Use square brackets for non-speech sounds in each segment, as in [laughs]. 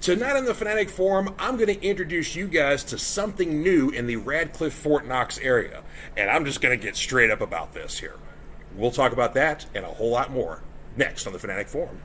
Tonight on the Fanatic Forum, I'm going to introduce you guys to something new in the Radcliff Fort Knox area. And I'm just going to get straight up about this here. We'll talk about that and a whole lot more next on the Fanatic Forum.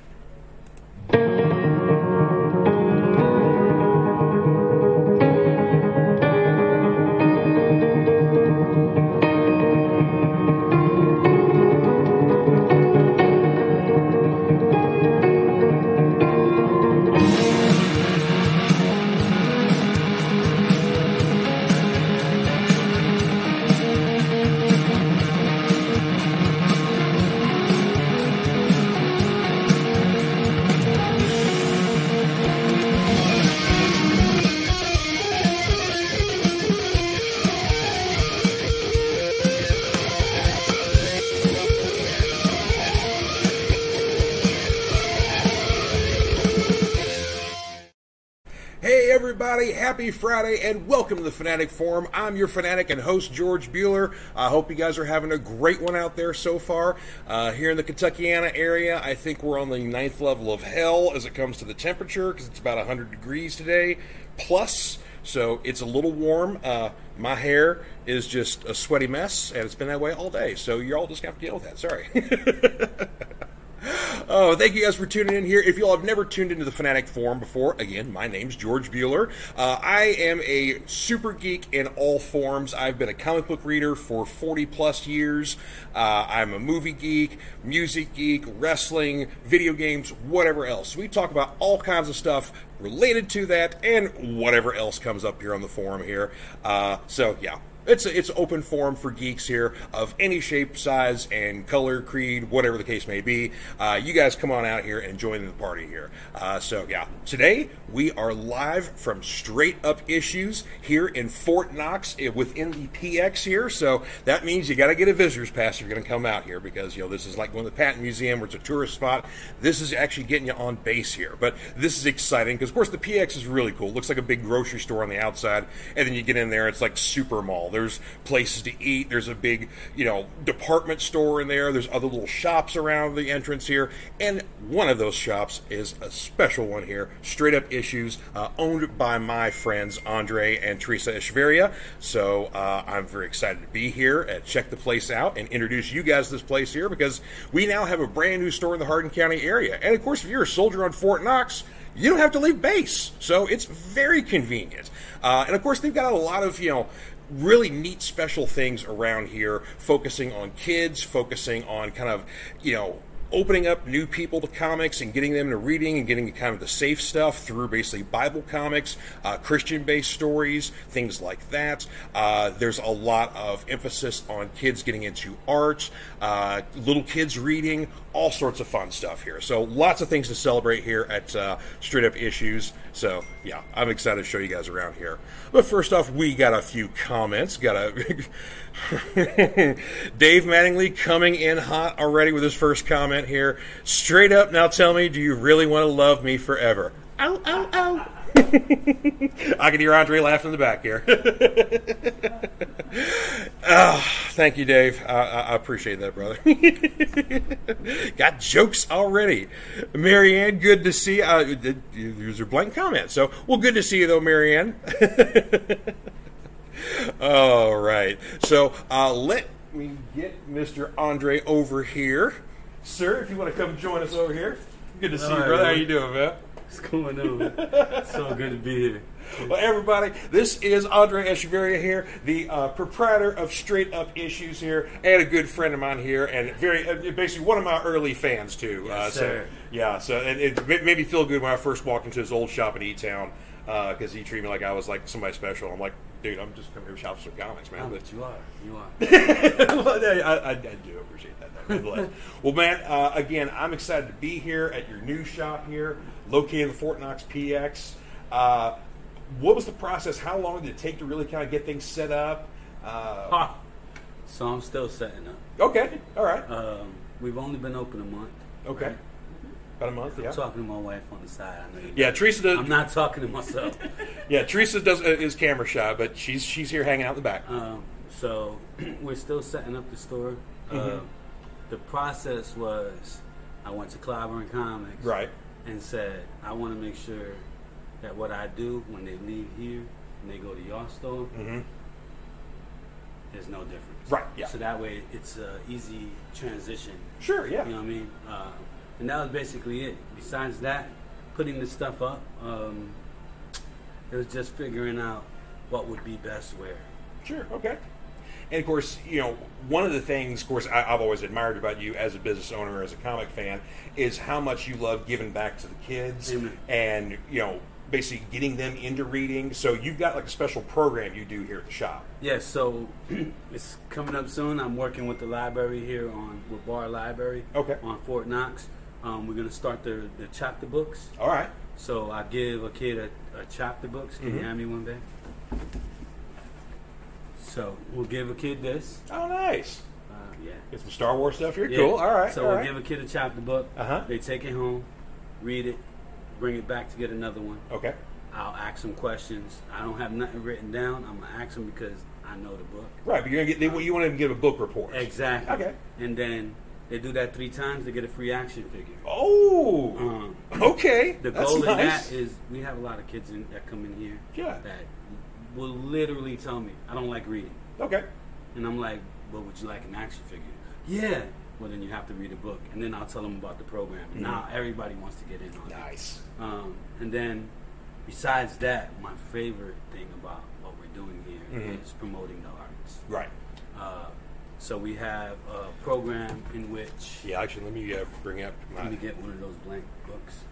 Happy Friday and welcome to the Fanatic Forum. I'm your fanatic and host George Buehler. I hope you guys are having a great one out there so far. Uh, here in the Kentuckiana area, I think we're on the ninth level of hell as it comes to the temperature because it's about 100 degrees today plus. So it's a little warm. Uh, my hair is just a sweaty mess, and it's been that way all day. So you're all just gonna have to deal with that. Sorry. [laughs] Oh, thank you guys for tuning in here. If you all have never tuned into the Fanatic Forum before, again, my name's George Buehler. Uh, I am a super geek in all forms. I've been a comic book reader for 40 plus years. Uh, I'm a movie geek, music geek, wrestling, video games, whatever else. We talk about all kinds of stuff related to that and whatever else comes up here on the forum here. Uh, so, yeah, it's a, it's open forum for geeks here of any shape, size, and color, creed, whatever the case may be. Uh, you guys come on out here and join the party here. Uh, so yeah, today we are live from Straight Up Issues here in Fort Knox eh, within the PX here. So that means you got to get a visitor's pass if you're going to come out here because you know this is like going to the Patton Museum where it's a tourist spot. This is actually getting you on base here. But this is exciting because of course the PX is really cool. It looks like a big grocery store on the outside, and then you get in there, it's like super mall. There's places to eat. There's a big, you know, department store in there. There's other little shops around the entrance here. And one of those shops is a special one here, Straight Up Issues, uh, owned by my friends Andre and Teresa Echeverria. So uh, I'm very excited to be here and check the place out and introduce you guys to this place here because we now have a brand new store in the Hardin County area. And of course, if you're a soldier on Fort Knox, you don't have to leave base. So it's very convenient. Uh, and of course, they've got a lot of, you know, really neat special things around here focusing on kids focusing on kind of you know opening up new people to comics and getting them to reading and getting kind of the safe stuff through basically bible comics uh, christian based stories things like that. Uh, there's a lot of emphasis on kids getting into art uh, little kids reading all sorts of fun stuff here. So lots of things to celebrate here at uh, straight up issues. So yeah i'm excited to show you guys around here. But first off we got a few comments. Got a [laughs] Dave Mattingly coming in hot already with his first comment here. Straight up, now tell me, do you really want to love me forever? Ow, ow, ow. I can hear Andre laughing in the back here. oh, [laughs] thank you, Dave. I, I appreciate that, brother. [laughs] Got jokes already. Marianne, good to see you. Uh, there's a blank comment. So, well, good to see you, though, Marianne. [laughs] All right. So uh, let me get Mr. Andre over here. Sir, if you want to come join us over here. Good to see you, brother. How you doing, man? What's going on? so good to be here. Well, everybody, this is Andre Echeverria here, the uh, proprietor of Straight Up Issues here, and a good friend of mine here, and very uh, basically one of my early fans too. uh, so sir. yeah, so it, it made me feel good when I first walked into his old shop in E Town because he treated me like I was like somebody special. I'm like, dude, I'm just coming here to shop some comics, man. Oh, But- but you are. You are. [laughs] well, I, I, I do appreciate that. [laughs] well, man, uh, again, I'm excited to be here at your new shop here, located in the Fort Knox PX. Uh, what was the process? How long did it take to really kind of get things set up? Uh, Ha! So I'm still setting up. okay, all right, Um, we've only been open a month. okay, about a month, yeah. I'm talking to my wife on the side. I know Yeah, Teresa does. I'm not talking to myself. [laughs] Yeah, Teresa does uh, is camera shy, but she's she's here hanging out in the back. um, so [clears throat] we're still setting up the store. Uh, Mm-hmm. The process was I went to Clyburn Comics Right. and said I want to make sure that what I do when they leave here and they go to your store, hmm there's no difference. Right, yeah. So that way it's an easy transition. Sure. Yeah. You know what I mean? Uh, and that was basically it. Besides that, putting the stuff up, um, it was just figuring out what would be best where. Sure. Okay. And of course, you know, one of the things, of course, I, I've always admired about you as a business owner, as a comic fan, is how much you love giving back to the kids Amen. and you know, basically getting them into reading. So you've got like a special program you do here at the shop. Yeah, so [clears throat] it's coming up soon. I'm working with the library here on with Barr Library Okay. on Fort Knox. Um, we're gonna start the the chapter books. All right. So I give a kid a, a chapter books. Can Mhm. you hand me one, babe? So we'll give a kid this. Oh, nice. Uh, yeah. Get some Star Wars stuff here. Yeah. Cool. All right. So all we'll right. give a kid a chapter book. Uh-huh. They take it home, read it, bring it back to get another one. Okay. I'll ask them questions. I don't have nothing written down. I'm gonna ask them because I know the book. Right, but you're gonna get. They, you want to give a book report. Exactly. Okay. And then they do that three times. They get a free action figure. Oh. Um, okay. the That's goal in nice. that is we have a lot of kids in, that come in here Yeah. that will literally tell me I don't like reading, Okay. and I'm like, "Well, would you like an action figure?" Yeah. Well, then you have to read a book, and then I'll tell them about the program. And Now everybody wants to get in on it. Nice. Um, and then, besides that, my favorite thing about what we're doing here is Mhm. promoting the arts. Right. Uh, so we have a program in which Yeah. Actually, let me uh, bring up my. let me get one of those blank books.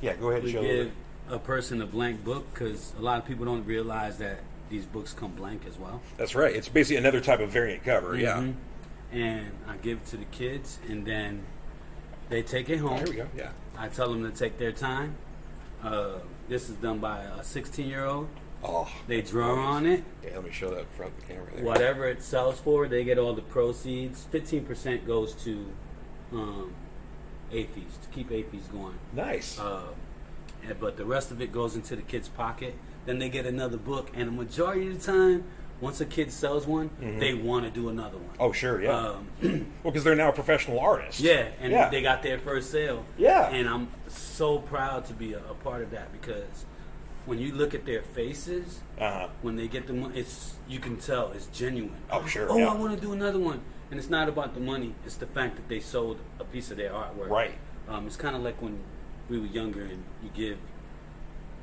Yeah. Go ahead and We show give a person a blank book because a lot of people don't realize that these books come blank as well. That's right. It's basically another type of variant cover. Yeah. Mhm. And I give it to the kids, and then they take it Oh, home. here we go. Yeah. I tell them to take their time. Uh, this is done by a 16 year old. Oh. They draw on it. Yeah. Let me show that front of the camera. There. Whatever it sells for, they get all the proceeds. 15% goes to um, AAFES, to keep AAFES going. Nice. Uh, and- but the rest of it goes into the kid's pocket. Then they get another book, and the majority of the time, once a kid sells one, they want to do another one. Mm-hmm. oh, sure. Yeah. Um, [clears throat] well, because they're now professional artists. yeah, and Yeah. they got their first sale. Yeah. and I'm so proud to be a, a part of that because when you look at their faces, Uh huh. when they get the money, it's you can tell it's genuine. Oh, sure, Oh, yeah. I want to do another one, and it's not about the money. It's the fact that they sold a piece of their artwork. Right. Um, it's kind of like when we were younger and you give.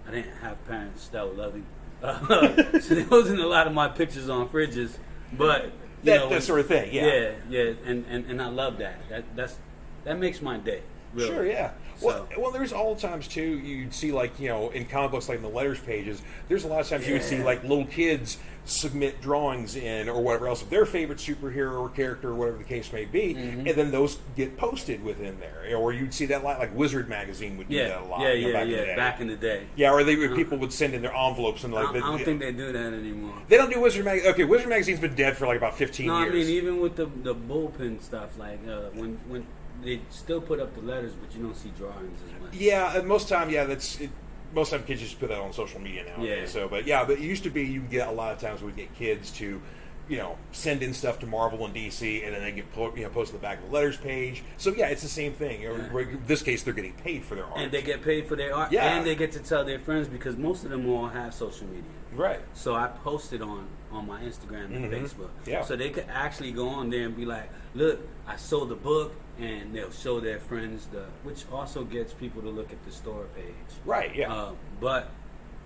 I didn't have parents that love me, uh, [laughs] so there wasn't a lot of my pictures on fridges, but you That, know, that sort of thing. Yeah. yeah, yeah, and, and, and I love that. That that's that makes my day. Really. Sure, yeah. Well, So- well, there's all times too. You'd see like you know in comic books, like in the letters pages. There's a lot of times you would see like little kids submit drawings in or whatever else of their favorite superhero or character or whatever the case may be, Mm-hmm. and then those get posted within there. Or you'd see that lot, like Wizard magazine would do Yeah, that a lot. yeah, you know, yeah, back in the yeah. day. Back in the day, yeah, or they people would send in their envelopes and like I, I don't think they do that anymore. they don't do Wizard magazine. Okay, Wizard magazine's been dead for like about 15 No, years. I mean even with the the bullpen stuff, like uh, when when they still put up the letters, but you don't see drawings as much. Yeah, and most time, yeah, that's it, most time kids just put that on social media now. Yeah. So, but yeah, but it used to be you get a lot of times we'd get kids to, you know, send in stuff to Marvel and DC, and then they get po- you know posted on the back of the letters page. So yeah, it's the same thing. Yeah. In this case, they're getting paid for their art. And they get paid for their art, Yeah. and they get to tell their friends because most of them all have social media. right. So I posted on on my Instagram and Mhm. Facebook. Yeah. So they could actually go on there and be like, "Look, I sold the book," and they'll show their friends the, which also gets people to look at the store page. Right. Yeah. Uh, but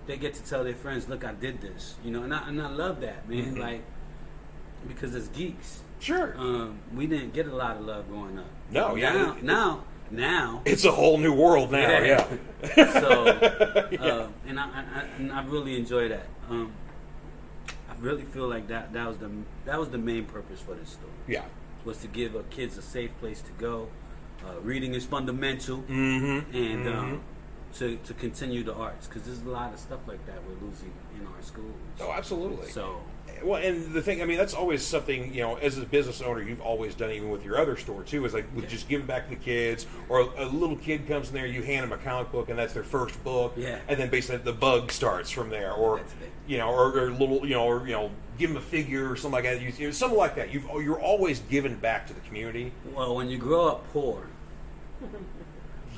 they get to tell their friends, "Look, I did this," you know, and I and I love that, man. Mhm. Like because as geeks, sure. um, we didn't get a lot of love growing up. No, yeah, Now, it- now, now. it's a whole new world now. Yeah. [laughs] so, [laughs] Yeah. uh, and I, I, I, and I really enjoy that. Um, I really feel like that that was the that was the main purpose for this store yeah. was to give uh, kids a safe place to go. Uh, reading is fundamental, Mm-hmm. and um, to to continue the arts because there's a lot of stuff like that we're losing in our schools. oh, absolutely. So Well, and the thing, I mean, that's always something, you know, as a business owner, you've always done, even with your other store, too, is like with Yeah. just giving back to the kids, or a, a little kid comes in there, you hand them a comic book, and that's their first book, Yeah. and then basically the bug starts from there, or, you know, or, or little, you know, or, you know, give them a figure or something like that, you, you know, something like that. You've, you're always giving back to the community. Well, when you grow up poor, [laughs]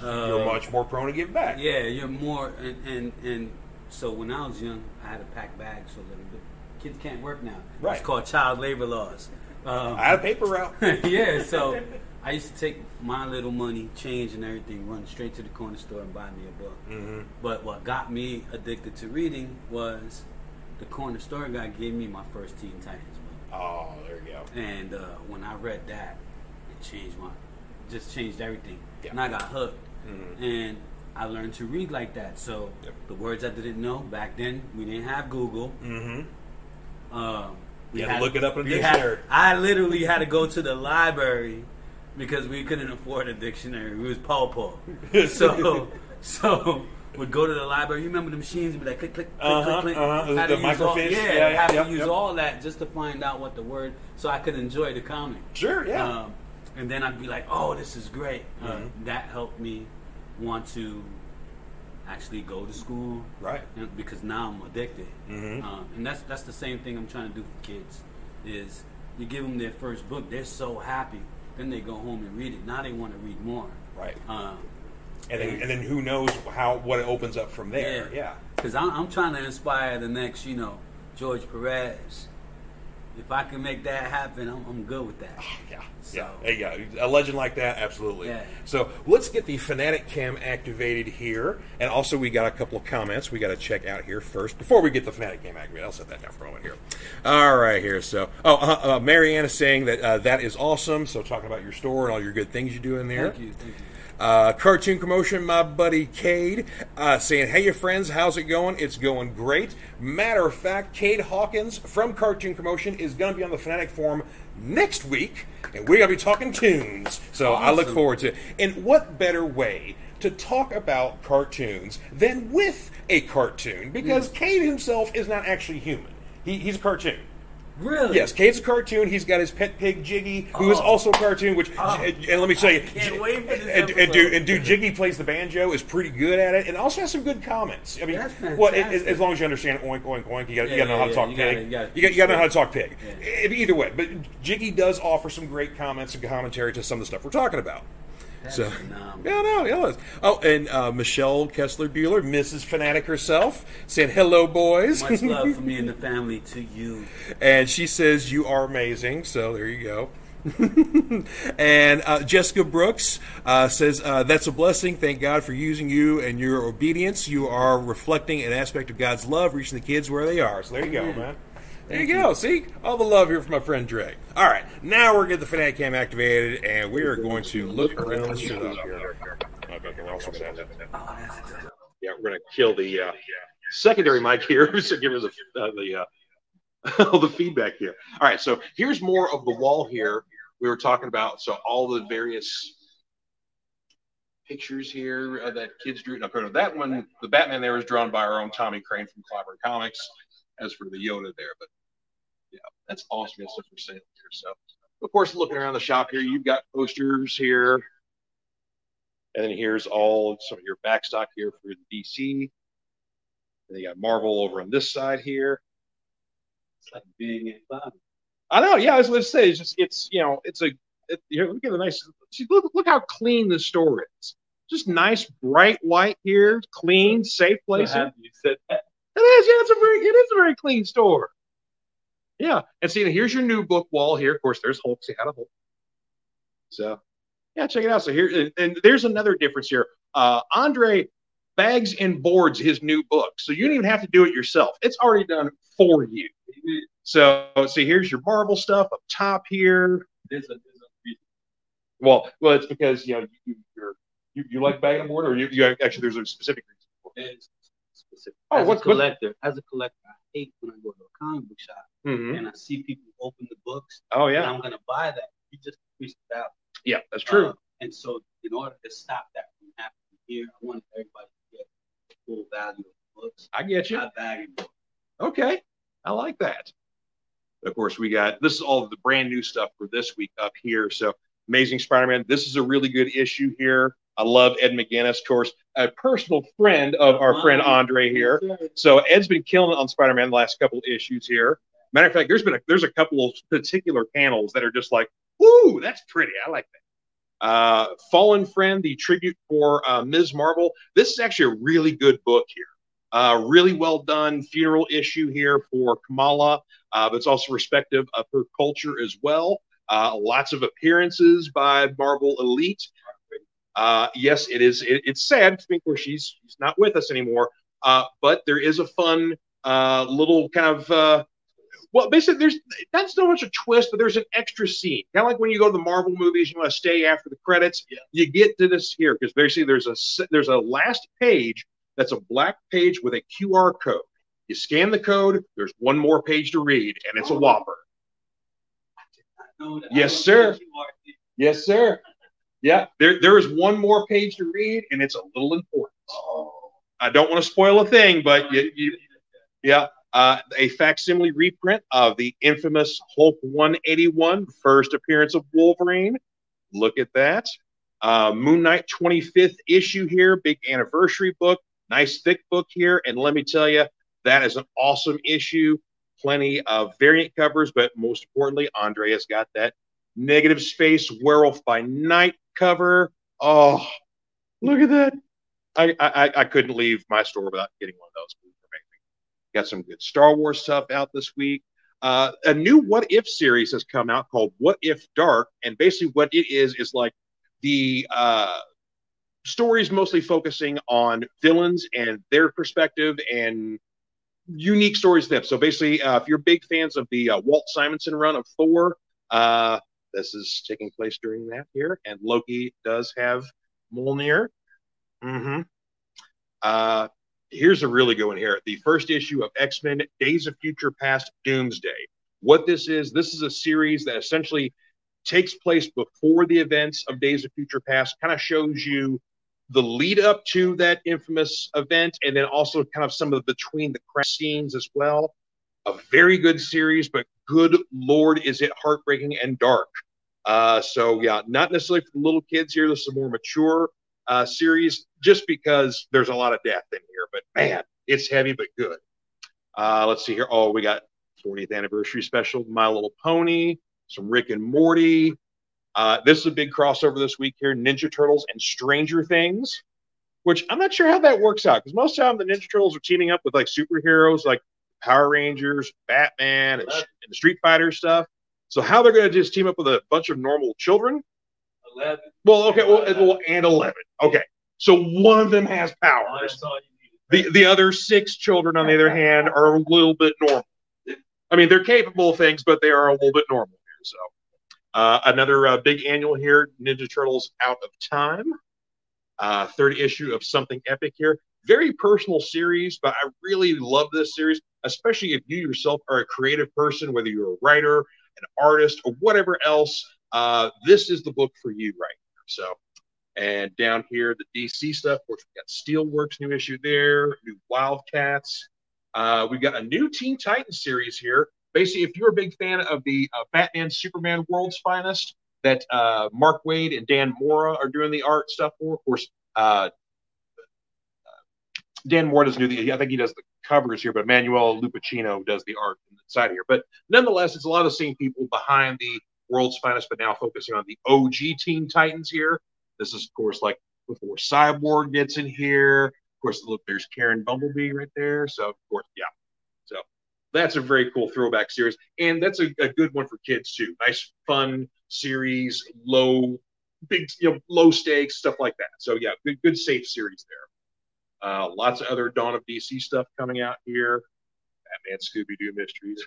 You're Uh, much more prone to give back. Yeah, you're more and, and and so when I was young, I had a pack bag so that the kids can't work now. Right. It's called child labor laws. Um, I had a paper route. [laughs] yeah, so I used to take my little money, change and everything, run straight to the corner store and buy me a book. hmm But what got me addicted to reading was the corner store guy gave me my first Teen Titans book. Oh, there you go. And uh, when I read that, it changed my, just changed everything. Yeah. And I got hooked. Mhm. And I learned to read like that. So Yep. the words I didn't know back then, we didn't have Google. hmm Um, You had to look it up in a we had- dictionary. I literally had to go to the library because we couldn't afford a dictionary. We was paw paw. [laughs] So, so would go to the library. You remember the machines? Be like click, click, click, Uh-huh, click, click. uh-huh. Had The to all- microfiche? yeah, Yeah, yeah, have yep, to use yep. all that just to find out what the word, so I could enjoy the comic. Sure, yeah. Um, and then I'd be like, "Oh, this is great." Uh, Mhm. that helped me want to actually go to school, right. and- because now I'm addicted. Mhm. Um, and that's that's the same thing I'm trying to do for kids. Is you give them their first book, they're so happy. Then they go home and read it. Now they want to read more. Right. Um, And then, and then who knows how what it opens up from there? Yeah. Because I'm, I'm trying to inspire the next, you know, George Perez. If I can make that happen, I'm, I'm good with that. Yeah, So- yeah, there you go. A legend like that, absolutely. Yeah. So let's get the Fanatic Cam activated here, and also we got a couple of comments we got to check out here first before we get the Fanatic Cam activated. I'll set that down for a moment here. All right, here. So, oh, uh, uh, Marianne is saying that uh, that is awesome. So talking about your store and all your good things you do in there. Thank you, thank you. Uh, cartoon promotion, my buddy Cade uh, saying, Hey, your friends, how's it going? It's going great. Matter of fact, Cade Hawkins from Cartoon Promotion is going to be on the Fanatic Forum next week, and we're going to be talking tunes. So I look forward to it. And what better way to talk about cartoons than with a cartoon? Because Cade himself is not actually human, he, he's a cartoon. Really? Yes, Cade's a cartoon. He's got his pet pig Jiggy, who is Oh. also a cartoon. Which oh. and, and let me tell you, can't wait for this and, and dude, and dude, Jiggy plays the banjo, is pretty good at it, and also has some good comments. I mean, what as, long as you understand oink oink oink, you got Yeah, you got to know yeah, how to yeah, talk you pig. gotta- you gotta you got you got to know how to talk pig. Either way, but Jiggy does offer some great comments and commentary to some of the stuff we're talking about. That's so, phenomenal. yeah, no, yeah. it was. Oh, and uh, Michelle Kessler Buehler, Mrs. Fanatic herself, saying hello, boys. Much love [laughs] from me and the family to you. and she says you are amazing. So there you go. [laughs] and uh, Jessica Brooks uh, says uh, that's a blessing. Thank God for using you and your obedience. You are reflecting an aspect of God's love, reaching the kids where they are. So there you go, Amen. Man. There you go. See all the love here from my friend Dre. All right, now we're getting the Fanatic Cam activated, and we are going to look around the up here. Gonna yeah, we're going to kill the uh, secondary mic here [laughs] so give us a, uh, the uh, [laughs] all the feedback here. All right, so here's more of the wall here we were talking about. So all the various pictures here uh, that kids drew. No, no, that one, the Batman there was drawn by our own Tommy Crane from Clobber Comics. As for the Yoda there, but yeah, that's awesome. That's stuff for sale here. So, of course, looking around the shop here, you've got posters here. And then here's all some of your backstock here for the DC. And you got Marvel over on this side here. It's like being in Bob. I know, yeah, I was going to say, it's just, it's, you know, it's a, it, here, look at the nice, see, look, look how clean the store is. Just nice, bright white here, clean, safe place. you said that. It is, yeah, it's a very, it is a very clean store. Yeah, and see, here's your new book wall here. Of course, there's Hulk. See how to Hulk. So, yeah, check it out. So here, and, and there's another difference here. Uh, Andre bags and boards his new book, so you don't even have to do it yourself. It's already done for you. So, see, here's your Marvel stuff up top here. There's a, there's a. Well, well, it's because you know you, you're you, you like bag and board, or you, you actually there's a specific reason. for it. It's specific. Oh, as what's- a collector, as a collector, When I go to a comic book shop Mhm. and I see people open the books Oh yeah, I'm gonna buy that. You just increase the value. yeah, that's true. Uh, and so, in order to stop that from happening here, I want everybody to get the full value of the books. I get you. I value books. Okay, I like that. Of course, we got this is all the brand new stuff for this week up here. So, Amazing Spider-Man. This is a really good issue here. I love Ed McGuinness, of course, a personal friend of our friend Andre here. So Ed's been killing it on Spider-Man the last couple of issues here. Matter of fact, there's been a, there's a couple of particular panels that are just like, "Ooh, that's pretty. I like that." Uh, Fallen Friend, the tribute for uh, Ms. Marvel. This is actually a really good book here. Uh, really well done funeral issue here for Kamala, uh, but it's also respective of her culture as well. Uh, lots of appearances by Marvel Elite. Uh, yes, it is. It, it's sad. Of course, she's she's not with us anymore. Uh, but there is a fun uh, little kind of uh, well, basically, there's that's not so much a twist, but there's an extra scene. Kind of like when you go to the Marvel movies, you want to stay after the credits. Yeah. You get to this here because basically there's a there's a last page that's a black page with a QR code. You scan the code. There's one more page to read, and it's a whopper. Yes, sir. Yes, sir. Yeah, there, there is one more page to read, and it's a little important. Oh. I don't want to spoil a thing, but you, you yeah, uh, a facsimile reprint of the infamous Hulk 181, first appearance of Wolverine. Look at that. Uh, Moon Knight 25th issue here, big anniversary book, nice thick book here. And let me tell you, that is an awesome issue. Plenty of variant covers, but most importantly, Andre has got that negative space werewolf by night cover. Oh, look at that. I, I, I couldn't leave my store without getting one of those. Got some good Star Wars stuff out this week. Uh, a new What If series has come out called What If Dark, and basically what it is is like the uh, stories mostly focusing on villains and their perspective and unique stories to them. So basically, uh, if you're big fans of the uh, Walt Simonson run of Thor, uh, this is taking place during that here, and Loki does have Mjolnir. Mm-hmm. Uh, here's a really good one here. The first issue of X Men Days of Future Past Doomsday. What this is, this is a series that essentially takes place before the events of Days of Future Past, kind of shows you the lead up to that infamous event, and then also kind of some of the between the credits scenes as well. A very good series, but good lord, is it heartbreaking and dark. Uh, so yeah, not necessarily for the little kids here. This is a more mature uh, series just because there's a lot of death in here. But man, it's heavy but good. Uh, let's see here. Oh, we got 40th anniversary special, My Little Pony, some Rick and Morty. Uh, this is a big crossover this week here: Ninja Turtles and Stranger Things. Which I'm not sure how that works out because most of the time the Ninja Turtles are teaming up with like superheroes like Power Rangers, Batman, and, and the Street Fighter stuff. So how they're going to just team up with a bunch of normal children? 11. Well, okay, well, well, and 11. Okay. So one of them has powers. The, the other six children, on the other hand, are a little bit normal. I mean, they're capable of things, but they are a little bit normal here. So, another uh, big annual here Ninja Turtles Out of Time. Uh, third issue of Something Epic here. Very personal series, but I really love this series, especially if you yourself are a creative person, whether you're a writer, an artist, or whatever else uh, this is the book for you right here. So, and down here, the DC stuff, of course, we got Steelworks new issue there, new Wildcats. Uh, we've got a new Teen Titans series here. Basically, if you're a big fan of the uh, Batman Superman World's Finest, that uh, Mark Waid and Dan Mora are doing the art stuff for. Of course, uh, Dan Mora does do the. I think he does the covers here, but Manuel Lupacchino does the art inside here. But nonetheless, it's a lot of the same people behind the world's finest, but now focusing on the OG Teen Titans here. This is, of course, like before Cyborg gets in here. Of course, look, there's Karen Bumblebee right there. So, of course, yeah. That's a very cool throwback series. And that's a, a good one for kids, too. Nice, fun series, low, big, you know, low stakes, stuff like that. So, yeah, good, good safe series there. Uh, lots of other Dawn of DC stuff coming out here. Batman Scooby Doo mysteries.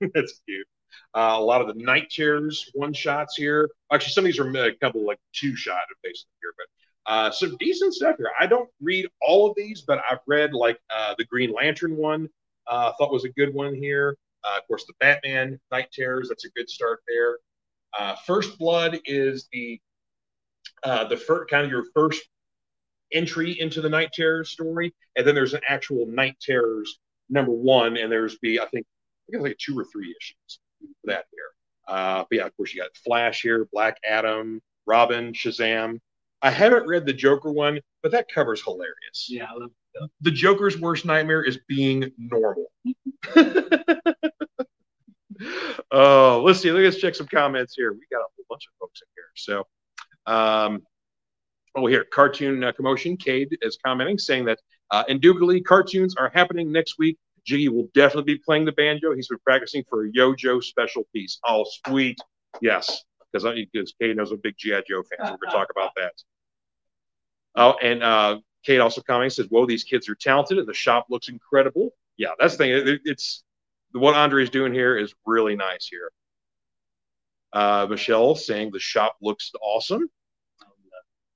[laughs] That's cute. Uh, a lot of the night terrors one shots here. Actually, some of these are a couple like two shot basically here, but uh, some decent stuff here. I don't read all of these, but I've read like uh, the Green Lantern one. Uh, thought was a good one here. Uh, of course, the Batman Night Terrors. That's a good start there. Uh, first Blood is the uh, the first kind of your first entry into the Night Terrors story, and then there's an actual Night Terrors number one, and there's be I think I think like two or three issues for that here. Uh, but yeah, of course you got Flash here, Black Adam, Robin, Shazam. I haven't read the Joker one, but that cover's hilarious. Yeah, I love. The Joker's worst nightmare is being normal. [laughs] oh, let's see. Let's check some comments here. We got a whole bunch of folks in here. So, Um, oh, here, cartoon uh, commotion. Cade is commenting, saying that uh, indubitably cartoons are happening next week. Jiggy will definitely be playing the banjo. He's been practicing for a Yo Joe special piece. Oh, sweet. Yes, because Cade knows a big G.I. Joe fan. So we're going to talk about that. Oh, and uh, Cade also commenting says, "Whoa, these kids are talented, and the shop looks incredible." Yeah, that's the thing. It, it's what Andre's doing here is really nice here. Uh, Michelle saying the shop looks awesome.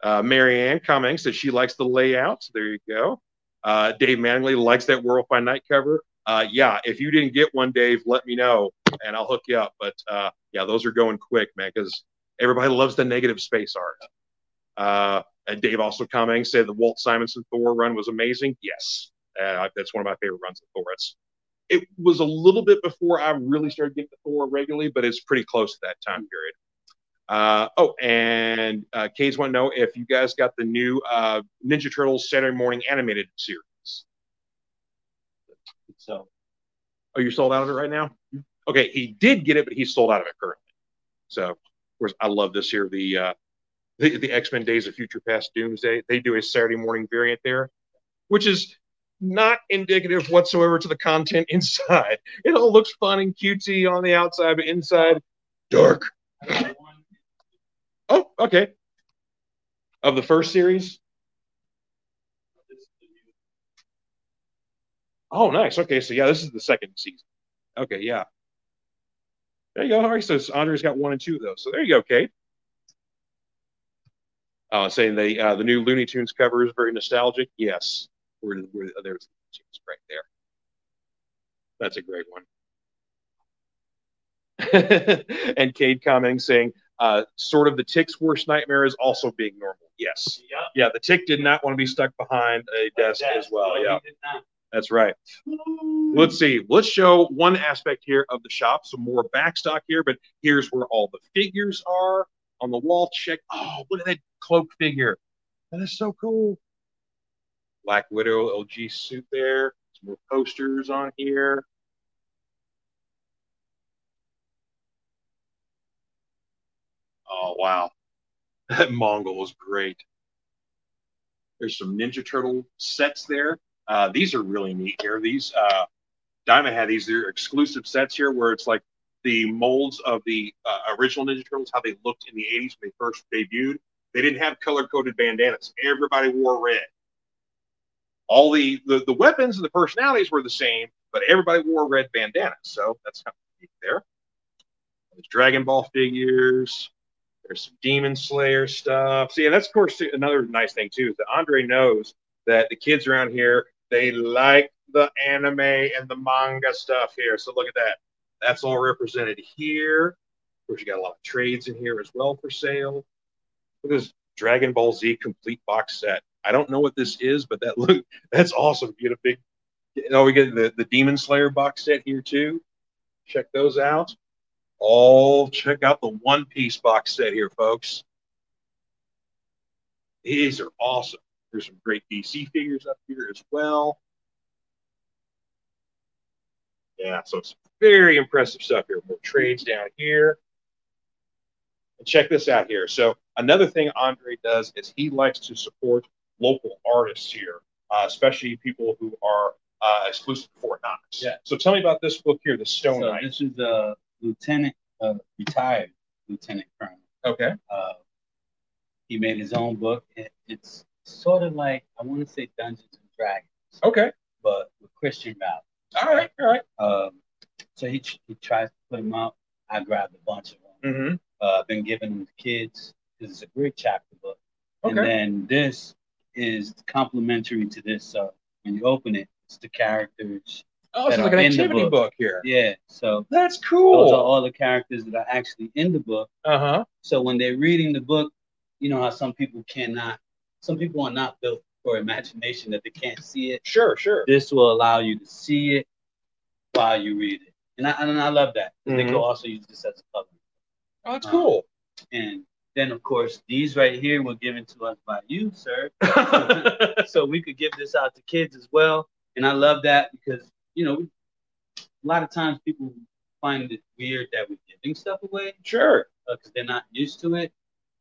Uh, Marianne commenting says she likes the layout. There you go. Uh, Dave Mattingly likes that Werewolf by Night cover. Uh, yeah, if you didn't get one, Dave, let me know and I'll hook you up. But uh, yeah, those are going quick, man, because everybody loves the negative space art. Uh, and Dave also commenting said the Walt Simonson Thor run was amazing. Yes, uh, that's one of my favorite runs of Thor. It's, it was a little bit before I really started getting to Thor regularly, but it's pretty close to that time period. Uh, oh, and uh, want to know if you guys got the new uh, Ninja Turtles Saturday morning animated series. So, oh, you're sold out of it right now? Okay, he did get it, but he's sold out of it currently. So, of course, I love this here. The uh, the, the X Men Days of Future Past Doomsday. They do a Saturday morning variant there, which is not indicative whatsoever to the content [laughs] inside. It all looks fun and cutesy on the outside, but inside, dark. Oh, okay. Of the first series? Oh, nice. Okay, so yeah, this is the second season. Okay, yeah. There you go. All right, so Andre's got one and two of those. So there you go, Cade uh, saying the uh, the new Looney Tunes cover is very nostalgic. Yes, we're, we're, there's right there. That's a great one. [laughs] and Cade commenting saying, uh, sort of the tick's worst nightmare is also being normal. Yes. Yep. Yeah, the tick did not want to be stuck behind a desk as well. No, yeah. That's right. Let's see. Let's show one aspect here of the shop, some more backstock here, but here's where all the figures are on the wall. Check. Oh, look at that cloak figure. That is so cool. Black Widow LG suit there. Some more posters on here. Oh, wow. [laughs] That Mongol was great. There's some Ninja Turtle sets there. Uh, these are really neat here. These, uh, Diamond had these, they're exclusive sets here where it's like the molds of the uh, original Ninja Turtles, how they looked in the 80s when they first debuted. They didn't have color coded bandanas. Everybody wore red. All the, the, the weapons and the personalities were the same, but everybody wore red bandanas. So that's kind of neat there. There's Dragon Ball figures. There's some Demon Slayer stuff. See, and that's of course another nice thing too is that Andre knows that the kids around here they like the anime and the manga stuff here. So look at that. That's all represented here. Of course, you got a lot of trades in here as well for sale. Look at this Dragon Ball Z complete box set. I don't know what this is, but that [laughs] look that's awesome. You get a big oh, we get the, the Demon Slayer box set here too. Check those out. Oh, check out the One Piece box set here, folks. These are awesome. There's some great DC figures up here as well. Yeah, so it's very impressive stuff here. More trades down here. And check this out here. So another thing Andre does is he likes to support local artists here, uh, especially people who are uh, exclusive to Fort Knox. Yeah. So tell me about this book here, the Stone so Knight. This is a lieutenant, uh, retired lieutenant colonel. Okay. Uh, he made his own book. It, it's sort of like I want to say Dungeons and Dragons. Okay. But with Christian values. All right. All right. Um, so he he tries to put them out. I grabbed a bunch of them. Mm-hmm. Uh, been giving to kids because it's a great chapter book. Okay. And then this is complementary to this. So when you open it, it's the characters. Oh, it's like an activity book. book. here. Yeah. So That's cool. those are all the characters that are actually in the book. Uh huh. So when they're reading the book, you know how some people cannot, some people are not built for imagination that they can't see it. Sure. Sure. This will allow you to see it while you read it, and I and I love that. They Mhm. can also use this as a cover. Oh, that's Uh, cool. And then of course these right here were given to us by you, sir. [laughs] so we could give this out to kids as well. And I love that because you know a lot of times people find it weird that we're giving stuff away sure. because they're not used to it.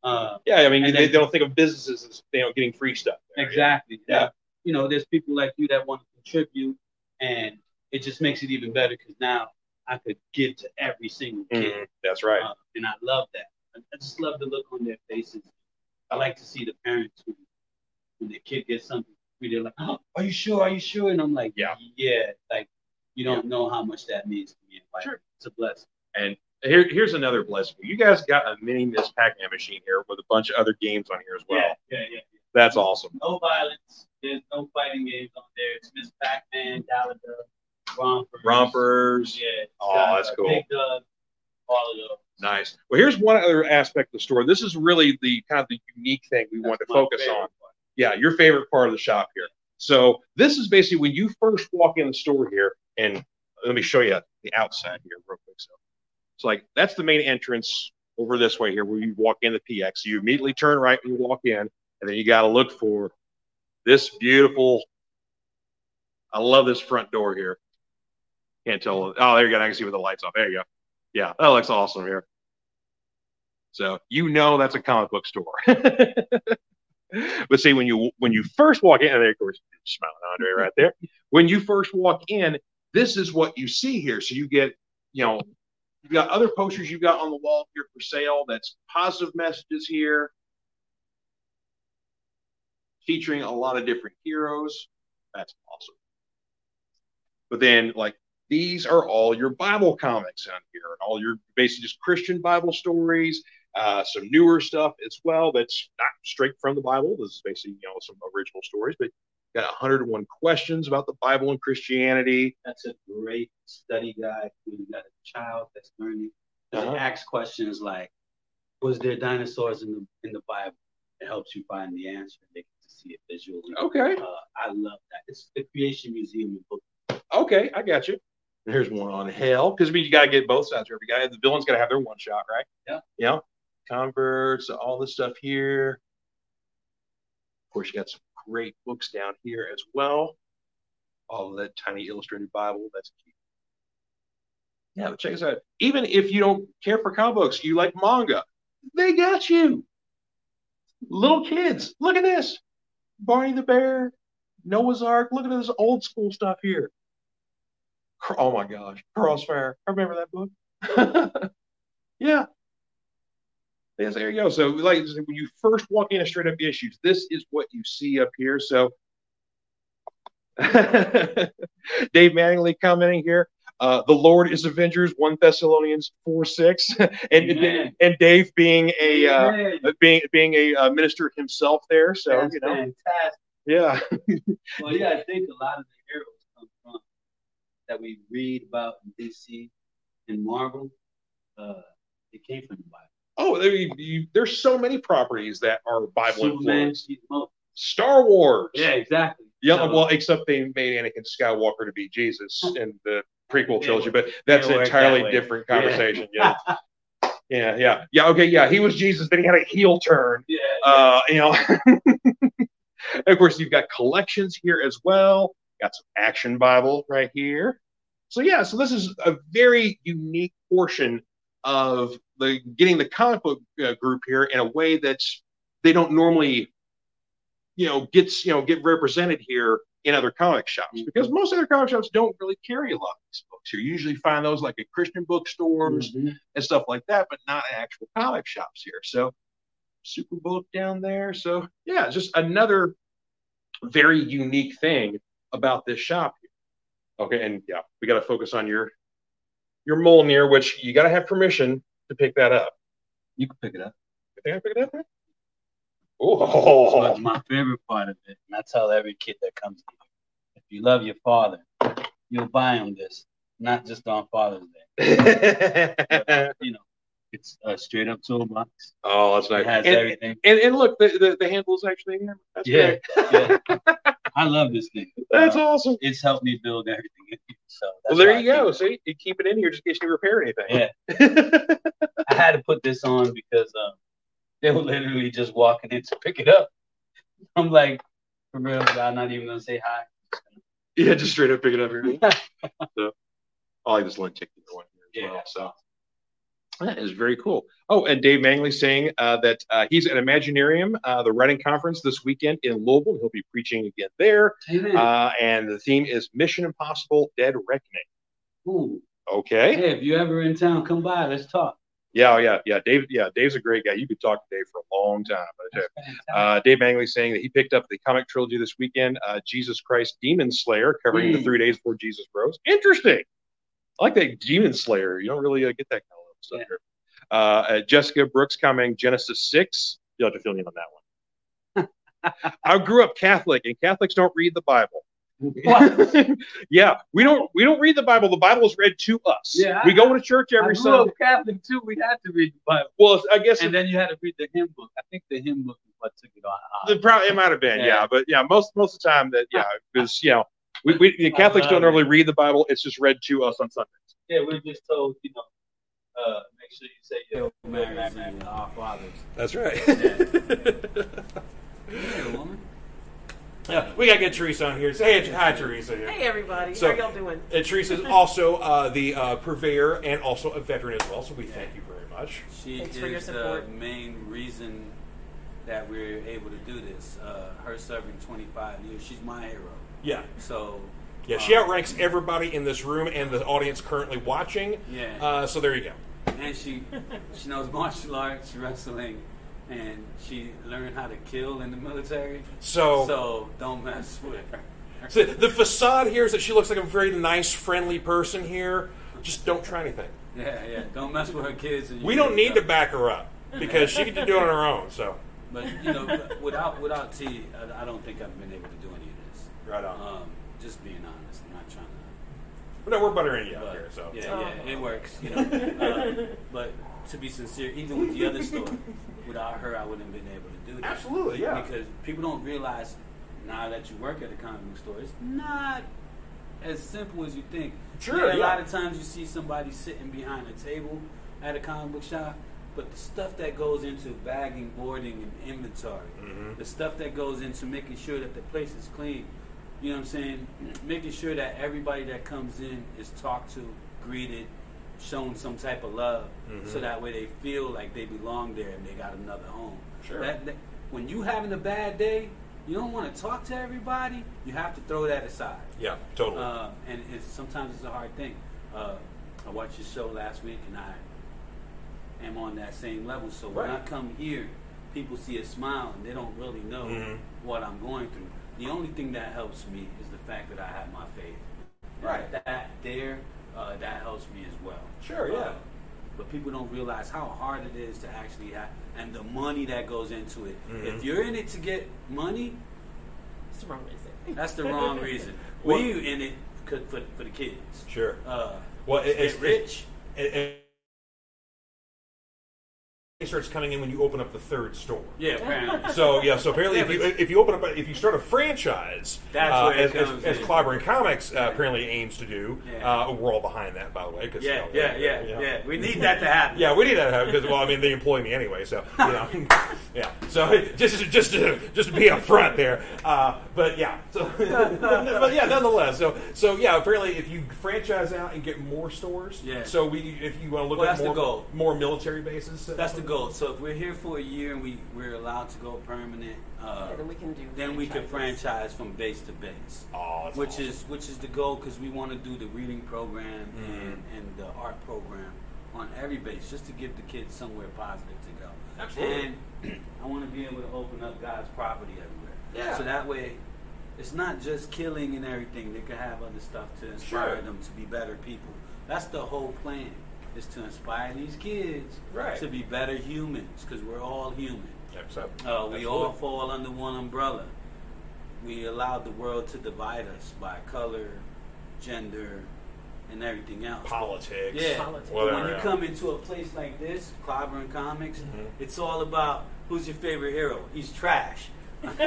Uh, Yeah, I mean, they, then- don't think of businesses as you know getting free stuff. there. exactly. Yeah. You know, there's people like you that want to contribute, and it just makes it even better because now I could give to every single kid, Mhm, That's right. uh, and I love that. I, I just love the look on their faces. I like to see the parents who, when the kid gets something free, they're like, "Oh, are you sure? Are you sure?" And I'm like, Yeah. yeah." Like, you don't know how much that means to me. Like, Sure. It's a blessing. And here, here's another blessing. You guys got a mini Miss Pac-Man machine here with a bunch of other games on here as well. yeah, yeah, yeah. That's awesome. No violence. There's no fighting games on there. It's Miss Pac-Man, Galaga, Rompers. Rompers. Yeah. Oh, that's cool. Dig Dug, all of those. Nice. Well, here's one other aspect of the store. This is really the kind of the unique thing we want to focus on. part. Yeah, your favorite part of the shop here. So this is basically when you first walk in the store here, and let me show you the outside here real quick. So it's like that's the main entrance over this way here, where you walk in the PX. You immediately turn right when you walk in, and then you got to look for this beautiful. I love this front door here. Can't tell. Oh, there you go. I can see with the lights off. There you go. Yeah, that looks awesome here. So you know that's a comic book store. [laughs] but see, when you when you first walk in, and there, of course, smiling Andre right there. When you first walk in, this is what you see here. So you get, you know, you've got other posters you've got on the wall here for sale. That's positive messages here, featuring a lot of different heroes. That's awesome. But then, like, these are all your Bible comics on here, and all your basically just Christian Bible stories, uh, some newer stuff as well that's not straight from the Bible. This is basically, you know, some original stories, but got 101 questions about the Bible and Christianity. That's a great study guide when you got a child that's learning. They Uh-huh. ask questions like, "Was there dinosaurs in the in the Bible?" It helps you find the answer. They get to see it visually. Okay, Uh, I love that. It's the Creation Museum in book. okay, I got you. And here's one on hell because I mean, you got to get both sides. Every guy, the villain's got to have their one shot, right? Yeah. Yeah. Converts, all this stuff here. Of course, you got some great books down here as well. All of that tiny illustrated Bible. That's cute. Yeah, but check this out. Even if you don't care for comic books, you like manga, they got you. Little kids, look at this. Barney the Bear, Noah's Ark. Look at this old school stuff here. Oh my gosh, Crossfire. I remember that book. [laughs] yeah. Yes, there you go. So, like, when you first walk in a straight up issues, this is what you see up here. So, [laughs] Dave Mattingly commenting here. Uh, the Lord is Avengers, 1 Thessalonians 4 6. [laughs] and, Amen. and Dave being a uh, being being a uh, minister himself there. So, that's you know, fantastic. yeah. Well, yeah, I think a lot of the heroes come from that we read about in DC and Marvel. Uh, it came from the Bible. Oh, there you, you, there's so many properties that are Bible Superman, influenced. he's the most- Star Wars. Yeah, exactly. Yeah, So- well, except they made Anakin Skywalker to be Jesus [laughs] in the prequel Yeah, trilogy, but that's an entirely that different Yeah. conversation. Yeah. [laughs] yeah, yeah, yeah. Okay, yeah. He was Jesus, then he had a heel turn. yeah, Uh, you know. [laughs] of course, you've got collections here as well. Got some action Bible right here. So yeah, so this is a very unique portion of the getting the comic book uh, group here in a way that's they don't normally, you know, gets you know get represented here in other comic shops because most other comic shops don't really carry a lot of these books. You usually find those like at Christian bookstores Mhm. and stuff like that, but not actual comic shops here. So super Superbook down there. So yeah, just another very unique thing about this shop. Okay, and yeah, we got to focus on your your Mjolnir, which you got to have permission to pick that up. You can pick it up. You think I pick it up? Oh, That's my favorite part of it. And I tell every kid that comes here, if you love your father, you'll buy him this, not just on Father's Day. [laughs] But, you know, it's a straight up toolbox. oh, that's nice. It has And, everything. and, and look, the, the, the handle's actually in here. That's Yeah, yeah. [laughs] I love this thing. That's Uh, awesome. It's helped me build everything. in here, So Well, there you go. See, you keep it in here just in case you repair anything. Yeah. [laughs] I had to put this on because um, they were literally just walking in to pick it up. I'm like, for real, I'm not even gonna say hi. Yeah, just straight up pick it up here. [laughs] so, I like this lenticular one here as Yeah. well. So, That is very cool. Oh, and Dave Mattingly saying uh, that uh, he's at Imaginarium, uh, the writing conference this weekend in Louisville. He'll be preaching again there. Uh, and the theme is Mission Impossible Dead Reckoning. Ooh. Okay. Hey, if you're ever in town, come by. Let's talk. Yeah, yeah, yeah. Dave, yeah, Dave's a great guy. You could talk to Dave for a long time. You. Uh, Dave Mattingly saying that he picked up the comic trilogy this weekend, uh, Jesus Christ Demon Slayer, covering the Mm. three days before Jesus rose. Interesting. I like that Demon Slayer. You don't really uh, get that kind of Yeah. here. Uh, uh, Jessica Brooks coming Genesis 6. You'll have to fill me in on that one. [laughs] I grew up Catholic, and Catholics don't read the Bible. What? [laughs] yeah, we don't we don't read the Bible. The Bible is read to us. Yeah, we I- go to church I every grew Sunday. up Catholic too. We had to read the Bible, Well, I guess and then you had to read the hymn book. I think the hymn book is what took it on. The pro- it might have been, yeah. Yeah. but yeah, most most of the time that yeah, because you know, we, we [laughs] the Catholics don't normally read the Bible; it's just read to us on Sundays. Yeah, we're just told, you know, uh, make sure you say your Marys and our fathers. That's right. [laughs] Yeah, yeah, we gotta get Teresa on here. Say hey, hi, Teresa. Hey everybody, So- how y'all doing? And Teresa is also uh, the uh, purveyor and also a veteran as well. So we thank you very much. She Thanks is the main reason that we're able to do this. Uh, her serving 25 years, she's my hero. Yeah, So yeah. She uh, outranks everybody in this room and the audience currently watching. Yeah. Uh, so there you go. And she she knows martial arts, wrestling, and she learned how to kill in the military. So, So don't mess with her. so the facade here is that she looks like a very nice, friendly person here. Just don't try anything. Yeah, yeah. Don't mess with her kids. And We don't need to back her up because she can do it on her own. So But you know, without without T, I, I don't think I've been able to do any of this. right on. Um, just being honest, I'm not trying to. no, we're buttering you out But, here. So yeah, yeah, it works. You know, [laughs] uh, but to be sincere, even with the other store, without her, I wouldn't have been able to do that. Absolutely, yeah. Because people don't realize now that you work at a comic book store, it's not as simple as you think. Sure, Yeah, a yeah. lot of times you see somebody sitting behind a table at a comic book shop, but the stuff that goes into bagging, boarding, and inventory, Mhm. the stuff that goes into making sure that the place is clean, you know what I'm saying? Making sure that everybody that comes in is talked to, greeted, shown some type of love, Mhm. so that way they feel like they belong there and they got another home. Sure. That, that- when you having a bad day, you don't want to talk to everybody. You have to throw that aside. yeah, totally. Uh, and it's, sometimes it's a hard thing. Uh, I watched your show last week, and I am on that same level. So when I come here, people see a smile, and they don't really know Mhm. what I'm going through. The only thing that helps me is the fact that I have my faith. And Right. That there, uh, that helps me as well. Sure, yeah. Uh, but people don't realize how hard it is to actually have, and the money that goes into it. Mhm. If you're in it to get money, that's the wrong reason. that's the wrong [laughs] reason. Well- we in it for, for, for the kids. sure. Uh, Well, it, it's rich. It, it, it starts coming in when you open up the third store. Yeah, apparently. So yeah, so apparently, Yeah, if you if you open up a, if you start a franchise, That's uh, where it as, as, comes as in. Clobbering Comics uh, apparently aims to do, Yeah. uh, we're all behind that, by the way. 'cause, you yeah, know, yeah, yeah, yeah, We need that to happen. Yeah, we need that to happen because well, I mean, they employ me anyway, so you know, [laughs] yeah. So [laughs] just just to, just to be upfront there, uh, but yeah, so [laughs] but yeah, nonetheless, so so yeah, apparently, if you franchise out and get more stores, Yeah. So we, if you want to look Well, at that's the more goal. more military bases, uh, That's the goal. So if we're here for a year and we we're allowed to go permanent, uh, Yeah, then we can do. then we can franchise from base to base. Oh, that's which awesome. is which is the goal because we want to do the reading program Mm-hmm. and, and the art program on every base just to give the kids somewhere positive to go. Absolutely. And [clears throat] I want to be able to open up God's property everywhere. Yeah. So that way, it's not just killing and everything. They can have other stuff to inspire Sure. them to be better people. That's the whole plan. Is to inspire these kids Right. to be better humans because we're all human. Yep, Uh, we all fall under one umbrella. We allowed the world to divide us by color, gender, and everything else. politics, Yeah. Politics. whatever. when you yeah. come into a place like this, Clobbering Comics, Mhm. it's all about who's your favorite hero. He's trash. [laughs] [laughs]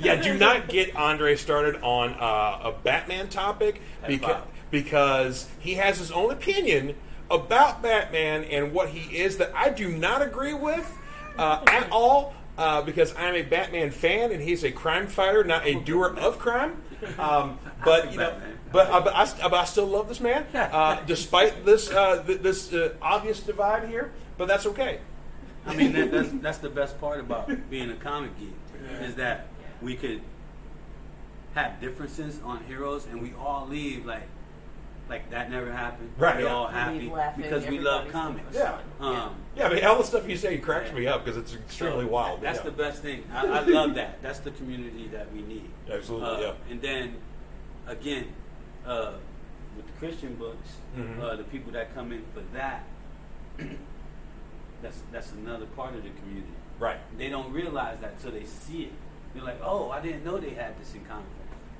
yeah, do not get Andre started on uh, a Batman topic because fine. Because he has his own opinion about Batman and what he is that I do not agree with uh, at all. uh, because I'm a Batman fan and he's a crime fighter, not a doer of crime. Um, [laughs] but you know, but, uh, but, I, but I still love this man, uh, despite this uh, th- this uh, obvious divide here. But that's okay. I mean, that, that's that's the best part about being a comic geek is that we could have differences on heroes, and we all leave like like that never happened. Right, We're yeah. all happy leave laughing, because we love comics. Yeah. Um, Yeah, I mean, all the stuff you say cracks me up because it's extremely So, wild. That's yeah. the best thing. I, I love that. That's the community that we need. Absolutely, Uh, yeah. And then, again, uh, with the Christian books, Mhm. uh, the people that come in for that, that's that's another part of the community. Right. They don't realize that until they see it. They're like, "Oh, I didn't know they had this in common.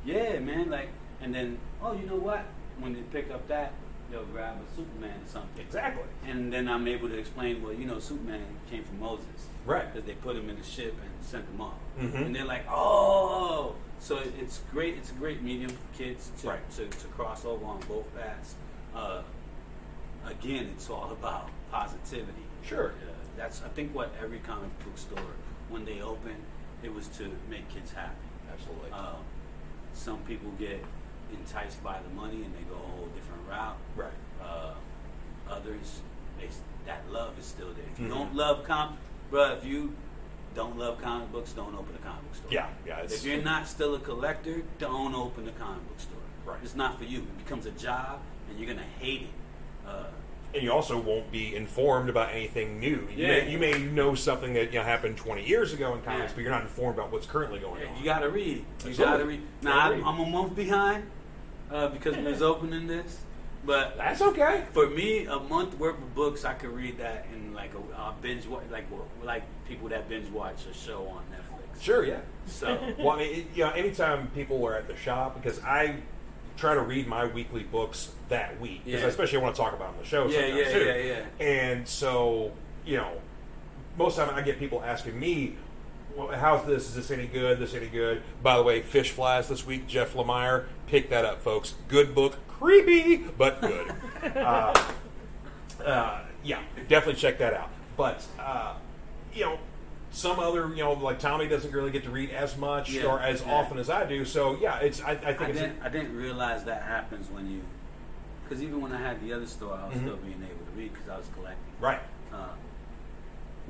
Yeah, man. Like, and then, oh, you know what? When they pick up that, they'll grab a Superman or something. Exactly. And then I'm able to explain, well, you know, Superman came from Moses. Right. Because they put him in the ship and sent him off. Mhm. And they're like, oh. So it's great. It's a great medium for kids to, Right. to, to cross over on both paths. Uh, again, it's all about positivity. Sure. Uh, that's, I think, what every comic book store, when they open, it was to make kids happy. Absolutely. Um, some people get enticed by the money and they go a whole different route. right. Uh, others, they, that love is still there. If you Mhm. don't love comic, bruh, if you don't love comic books, don't open a comic book store. Yeah, yeah, If you're not still a collector, don't open a comic book store. Right. It's not for you. It becomes a job, and you're gonna hate it. Uh, and you also won't be informed about anything new. You, Yeah. may, you may know something that you know, happened 20 years ago in comics, Yeah. but you're not informed about what's currently going yeah, on. you gotta read. You gotta read. Now I'm, read. I'm a month behind uh, because we was opening this, but That's okay. For me, a month worth of books, I could read that in like a uh, binge, wa- like like people that binge watch a show on Netflix. Sure, yeah. So [laughs] Well, I mean, it, you know, anytime people are at the shop, because I try to read my weekly books that week, 'cause Yeah. especially I want to talk about them on the show. Yeah, yeah, too. yeah, yeah. And so, you know, most of the time I get people asking me, well, "How's this? Is this any good? This any good?" By the way, Fishflies this week. Jeff Lemire, pick that up, folks. Good book, creepy but good. [laughs] uh, uh, yeah, definitely check that out. But uh, you know, some other, you know, like Tommy doesn't really get to read as much Yeah, or as yeah. often as I do. So yeah, it's I, I think I it's didn't, I didn't realize that happens when you, because even when I had the other store, I was Mhm. still being able to read because I was collecting. right.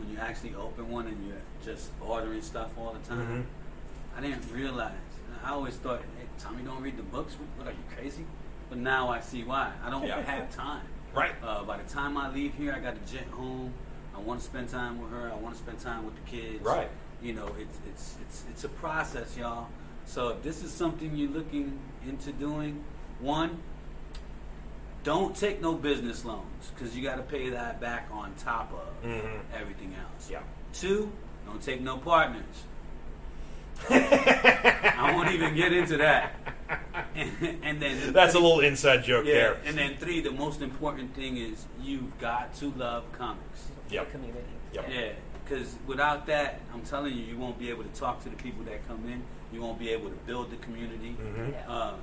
When you actually open one and you're just ordering stuff all the time, Mhm. I didn't realize. I always thought, hey, Tommy, don't read the books. What are you crazy? But now I see why. I don't Yeah. have time. Right. Uh, by the time I leave here, I got to jet home. I want to spend time with her. I want to spend time with the kids. Right. You know, it's it's it's it's a process, y'all. So if this is something you're looking into doing, one, don't take no business loans because you got to pay that back on top of Mhm. everything else. Yeah. Two, don't take no partners. [laughs] I won't even get into that. And, [laughs] and then That's a little inside joke yeah. there. And then three, the most important thing is you've got to love comics. Yep. Community. Yep. Yeah, because without that, I'm telling you, you won't be able to talk to the people that come in. You won't be able to build the community. Mhm. Yeah. Um,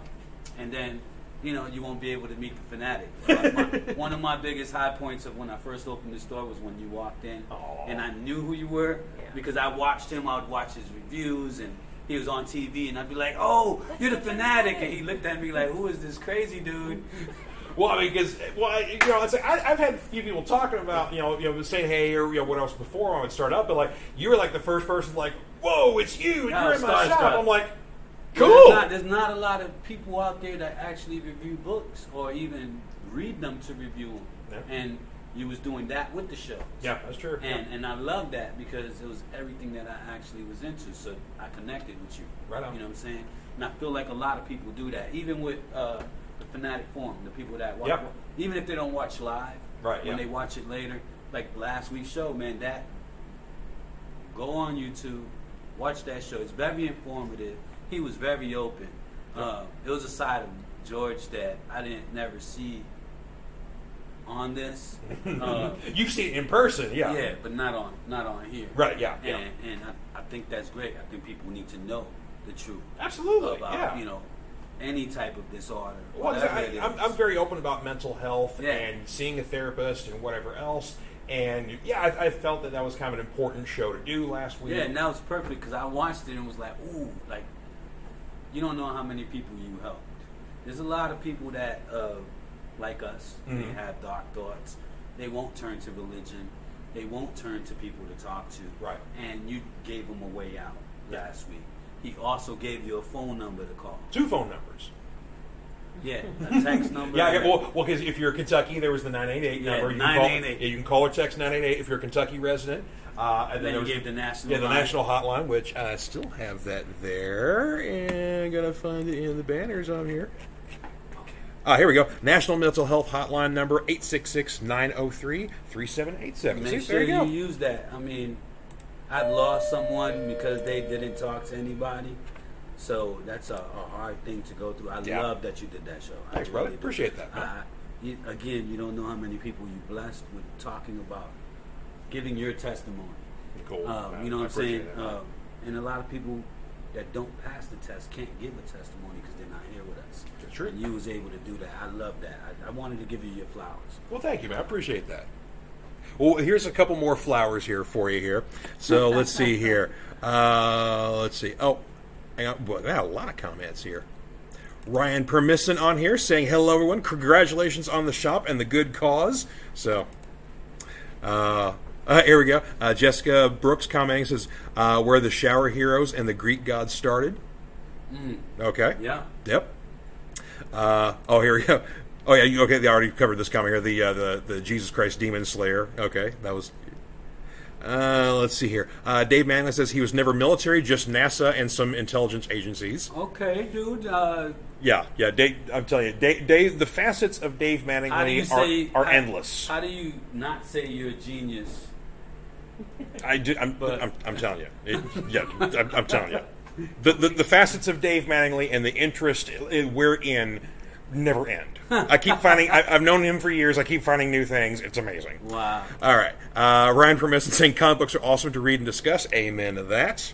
and then, you know, you won't be able to meet the fanatic. [laughs] My- one of my biggest high points of when I first opened the store was when you walked in, Aw. and I knew who you were Yeah. because I watched him. I would watch his reviews, and he was on TV, and I'd be like, "Oh, you're the fanatic," and he looked at me like, "Who is this crazy dude?" [laughs] Well, I mean, because well, I- you know, it's like, I, I've had a few people talking about you know, you know, saying hey or you know what else before I would start up, but like you were like the first person like, whoa, it's you, and I you're in my shop. starstruck. I'm like, There's not, there's not a lot of people out there that actually review books or even read them to review them. Yeah. And you was doing that with the show. yeah, that's true. And and I love that because it was everything that I actually was into. So I connected with you. Right on. You know what I'm saying? And I feel like a lot of people do that, even with uh, the fanatic forum, the people that watch, Yep. even if they don't watch live, Right, When yeah. they watch it later, like last week's show, man, that go on YouTube, watch that show. It's very informative. He was very open. Uh, it was a side of George that I didn't never see on this. [laughs] Uh, You've seen it in person, yeah. yeah, but not on not on here. Right, yeah, And yeah. and I, I think that's great. I think people need to know the truth Absolutely, about yeah. you know any type of disorder. Well, I, I'm. I'm very open about mental health Yeah. and seeing a therapist and whatever else. And yeah, I, I felt that that was kind of an important show to do last week. Yeah, and that was perfect because I watched it and was like, ooh, like you don't know how many people you helped. There's a lot of people that, uh, like us, Mhm. they have dark thoughts. They won't turn to religion. They won't turn to people to talk to. Right. And you gave them a way out last week. He also gave you a phone number to call. Two phone numbers. Yeah, [laughs] a text number. Yeah, yeah, well, well, because if you're Kentucky, there was the 988 Yeah, number. You can 988. Call, yeah, you can call or text 988 if you're a Kentucky resident. Uh, and Then there you was, gave the national. yeah, the line. national hotline, which I still have that there, and i gonna find it in the banners on here. Ah, here we go. National Mental Health Hotline number 866-903-3787. Make See, sure you go. use that. I mean, I've lost someone because they didn't talk to anybody. So that's a, a hard thing to go through. I Yeah. love that you did that show. I Thanks, brother. really do. Appreciate that. I, you, again, you don't know how many people you blessed with talking about, giving your testimony. Cool. Um, you I know what I'm saying? that. Um, and a lot of people that don't pass the test can't give a testimony because they're not here with us. That's true. And you was able to do that. I love that. I, I wanted to give you your flowers. Well, thank you, man. I appreciate that. Well, here's a couple more flowers here for you here. So let's see here. Uh, let's see. Oh, hang on. Boy, I got a lot of comments here. Ryan Permisson on here saying, hello, everyone. Congratulations on the shop and the good cause. So, uh, uh, here we go. Uh, Jessica Brooks commenting says, uh, where the shower heroes and the Greek gods started. Okay. Yeah. Yep. Uh, oh, here we go. Oh yeah, you, okay. They already covered this comment here. The uh, the the Jesus Christ Demon Slayer. Okay, that was. Uh, let's see here. Uh, Dave Mattingly says he was never military, just NASA and some intelligence agencies. Okay, dude. Uh, Yeah, yeah. Dave, I'm telling you, Dave, Dave. The facets of Dave how do Manning you are, say are how- endless. How do you not say you're a genius? I do, I'm, But- I'm, I'm telling you. It, yeah, I'm, I'm telling you. The, the the facets of Dave Mattingly and the interest we're in never end. [laughs] I keep finding. I, I've known him for years. I keep finding new things. It's amazing. Wow. All right. Uh, Ryan Permisson saying comic books are awesome to read and discuss. Amen to that.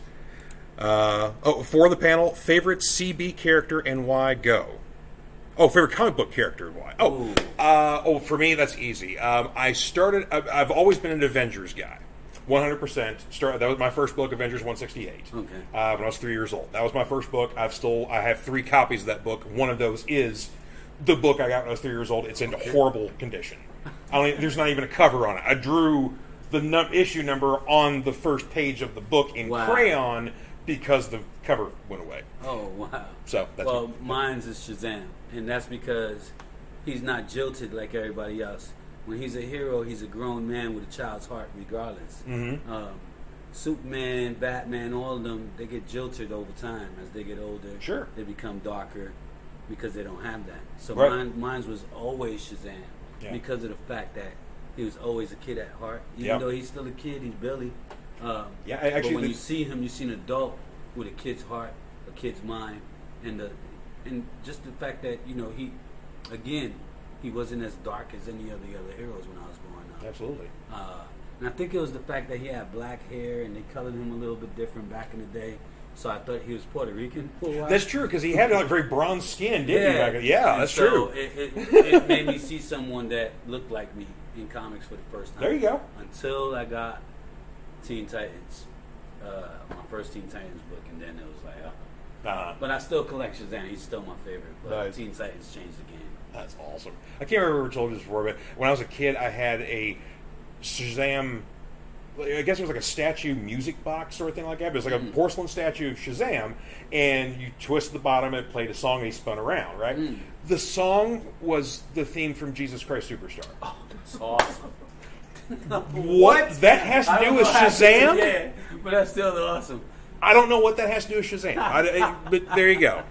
Uh, oh, for the panel, favorite CB character and why? Go. Oh, favorite comic book character and why? Oh, uh, oh, for me that's easy. Um, I started. I've, I've always been an Avengers guy. 100%. Start, that was my first book, Avengers 168. Okay. Uh, when I was three years old. That was my first book. I've still I have three copies of that book. One of those is the book I got when I was three years old. It's in horrible condition. I don't, there's not even a cover on it. I drew the num- issue number on the first page of the book in Wow. crayon because the cover went away. Oh wow. So that's well, what- mine's is Shazam, and that's because he's not jilted like everybody else. When he's a hero, he's a grown man with a child's heart, regardless. Mhm. Um, Superman, Batman, all of them, they get jilted over time as they get older. Sure. They become darker because they don't have that. So Right. mine, mine was always Shazam Yeah. because of the fact that he was always a kid at heart. Even Yeah. though he's still a kid, he's Billy. Um, Yeah, I- actually but when you see him, you see an adult with a kid's heart, a kid's mind, and the and just the fact that you know he, again, he wasn't as dark as any of the other heroes when I was growing up. Absolutely. Uh, and I think it was the fact that he had black hair and they colored him a little bit different back in the day. So I thought he was Puerto Rican for a while. That's true because he had like very bronze skin, didn't he? Back? Yeah, And that's so true. It, it, it made me see someone that looked like me in comics for the first time. There you go. Until I got Teen Titans, uh, my first Teen Titans book, and then it was like, uh, Uh, but I still collect Shazam. He's still my favorite. But Nice. Teen Titans changed the game. That's awesome. I can't remember if I told you this before, but when I was a kid, I had a Shazam. I guess it was like a statue music box or a thing like that. But it was like a Mm. porcelain statue of Shazam, and you twist the bottom, and it played a song, and he spun around. Right. Mm. The song was the theme from Jesus Christ Superstar. Oh, that's awesome. [laughs] What that has to do with know how to- Shazam? Yeah, but that's still awesome. I don't know what that has to do with Shazam. I, I- but there you go.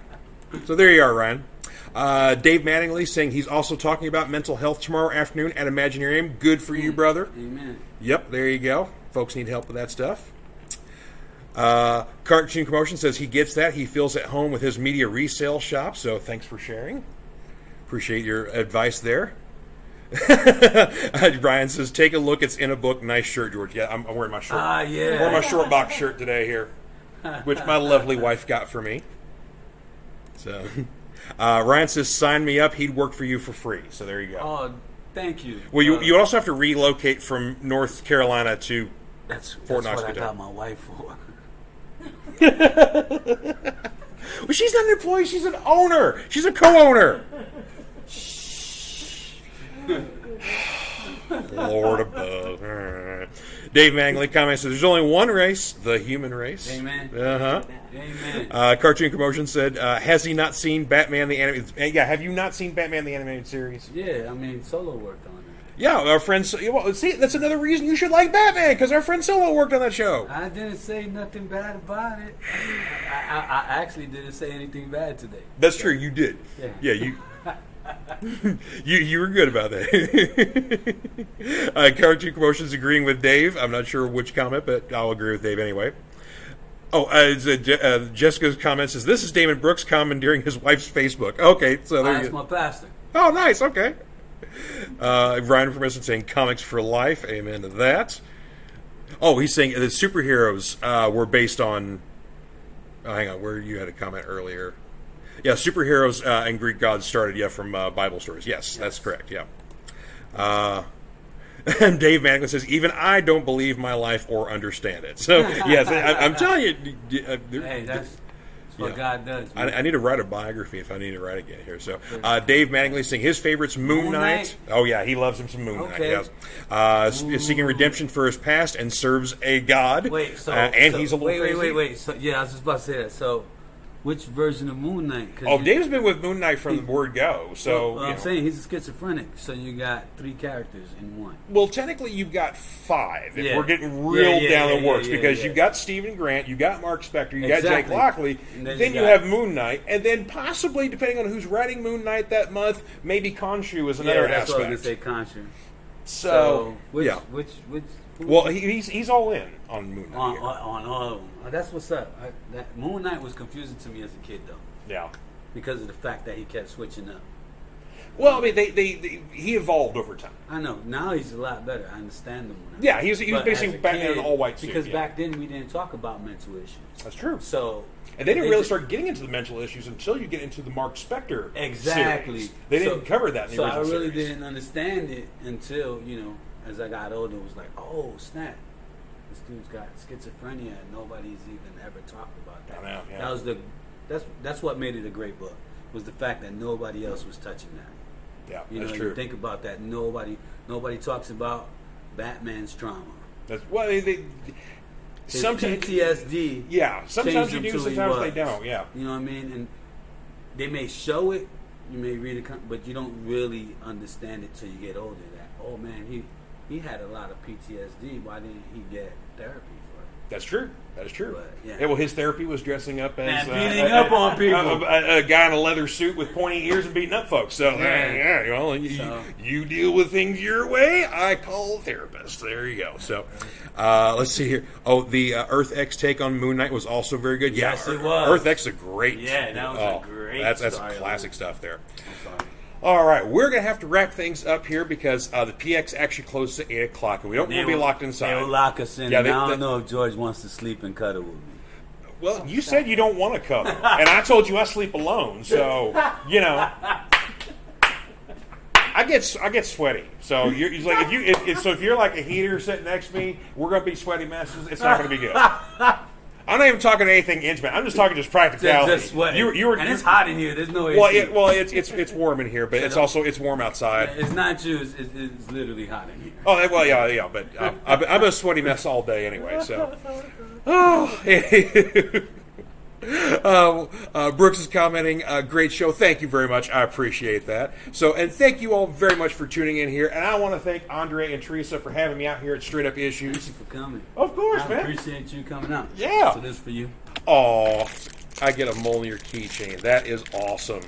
So there you are, Ryan. Uh, Dave Mattingly saying he's also talking about mental health tomorrow afternoon at Imaginarium. Good for you, brother. Amen. Yep, there you go. Folks need help with that stuff. Uh, Cartoon Commotion says he gets that. He feels at home with his media resale shop. So thanks for sharing. Appreciate your advice there. [laughs] Brian says, "Take a look. It's in a book. Nice shirt, George. Yeah, I'm, I'm wearing my short. Ah, I'm yeah. wearing my short box shirt today here, which my lovely [laughs] wife got for me. So, [laughs] uh, Ryan says, "Sign me up. He'd work for you for free." So there you go. Oh, Thank you. Well, you Uh, you also have to relocate from North Carolina to. That's, Fort that's Knox, what I got my wife for. [laughs] Well, she's not an employee. She's an owner. She's a co-owner. [laughs] Lord above. Dave Mattingly comments: "There's only one race, the human race." Amen. Uh huh. Amen. Uh, Cartoon Commotion said, uh, "Has he not seen Batman the animated? uh, Yeah, have you not seen Batman the animated series? yeah, I mean, Solo worked on it. Yeah, our friends. Well, see, that's another reason you should like Batman because our friend Solo worked on that show. I didn't say nothing bad about it. I, I, I actually didn't say anything bad today. That's true. You did. Yeah. Yeah, you. You you were good about that. [laughs] uh, Cartoon Commotion's agreeing with Dave. I'm not sure which comment, but I'll agree with Dave anyway. Oh, uh, uh, Jessica's comment says this is Damon Brooks commandeering his wife's Facebook. Okay, so there you my pastor. Oh, nice. Okay. Uh, Ryan from Instance saying comics for life. Amen to that. Oh, he's saying the superheroes uh, were based on. Oh, hang on, where you had a comment earlier. Yeah, superheroes uh, and Greek gods started, yeah, from uh, Bible stories. Yes, that's correct, yeah. Uh, [laughs] and Dave Mattingly says, even I don't believe my life or understand it. So, [laughs] yes, I, I'm telling you. uh, Hey, that's, that's what Yeah. God does. I. I need to write a biography if I need to write again here. So, uh, Dave Mattingly saying his favorite's Moon, Moon Knight. Knight? Oh yeah, he loves him some Moon Knight. Okay. Yes, uh, seeking redemption for his past and serves a god. Wait, so uh, and so- he's a little wait, crazy. wait, wait, wait. So yeah, I was just about to say that. So, which version of Moon Knight? 'Cause Oh, you- Dave's been with Moon Knight from the word go. So, Well, you I'm know. saying he's a schizophrenic. So you got three characters in one. well, technically you've got five. If Yeah. we're getting real yeah, down yeah, the works, because you've got Steven Grant, you got Mark Spector, you got Jake Lockley, And then, then you, you have Moon Knight, and then possibly, depending on who's writing Moon Knight that month, maybe Khonshu is another yeah, that's aspect. what I was gonna say. Contra. so, which, yeah. which, which? Well, he, he's he's all in on Moon Knight. on, here. on, on all of them. Oh, uh, that's what's up. I, that Moon Knight was confusing to me as a kid though, yeah. because of the fact that he kept switching up. Well, I mean, they, they, they he evolved over time. I know now he's a lot better. I understand him. Now. Yeah, he was- he was But basically as a Batman in an all-white suit, Because yeah. back then we didn't talk about mental issues. That's true. So And they didn't really just- start getting into the mental issues until you get into the Mark Spector Exactly. series. They didn't cover that in the so I really series. didn't understand it until you know, as I got older, it was like, oh snap, this dude's got schizophrenia, and nobody's even ever talked about that. Know, yeah. That was the that's that's what made it a great book was the fact that nobody else was touching that. Yeah, You that's know, true. you think about that. Nobody nobody talks about Batman's trauma. that's well, they, they sometimes PTSD. yeah, sometimes you do, sometimes they don't. Yeah, You know what I mean? And they may show it, you may read it, but you don't really understand it till you get older. That oh man, he he had a lot of PTSD. Why didn't he get therapy for it? that's true. That is true. But, yeah. yeah. Well, his therapy was dressing up as And uh, beating a- up a- on people. A, a- a guy in a leather suit with pointy ears and beating up folks. So Yeah. yeah, well, you, So- you deal with things your way. I call a therapist. There you go. So uh, let's see here. Oh, the uh, Earth X take on Moon Knight was also very good. Yes, it was. Earth X is a great. Yeah, that was a oh, great That's that's classic stuff there. All right, we're gonna have to wrap things up here because uh, the PX actually closes at eight o'clock, and we don't want to be locked inside. They will lock us in. Yeah, they- I don't they- know if George wants to sleep and cuddle with me. Well, you said you don't want to cover, and I told you I sleep alone. So you know, I get I get sweaty. So you're like if you if, if, so if you're like a heater sitting next to me, we're gonna be sweaty messes. It's not gonna be good. I'm not even talking anything intimate. I'm just talking just practicality. Just sweating. You, you were and it's hot in here. There's no AC. Well, it, well, it's it's it's warm in here, but it's also it's warm outside. it's not you. It's, it's, it's literally hot in here. Oh well, yeah, yeah, but uh, I'm, I'm a sweaty mess all day anyway. So, [laughs] oh, uh, uh, Brooks is commenting, uh, "Great show, thank you very much. I appreciate that." So, and thank you all very much for tuning in here. And I want to thank Andre and Teresa for having me out here at Straight Up Thank Issues. you for coming. Of course, I man. appreciate you coming out. Yeah. So this for you. Oh, I get a Mjolnir keychain. That is awesome.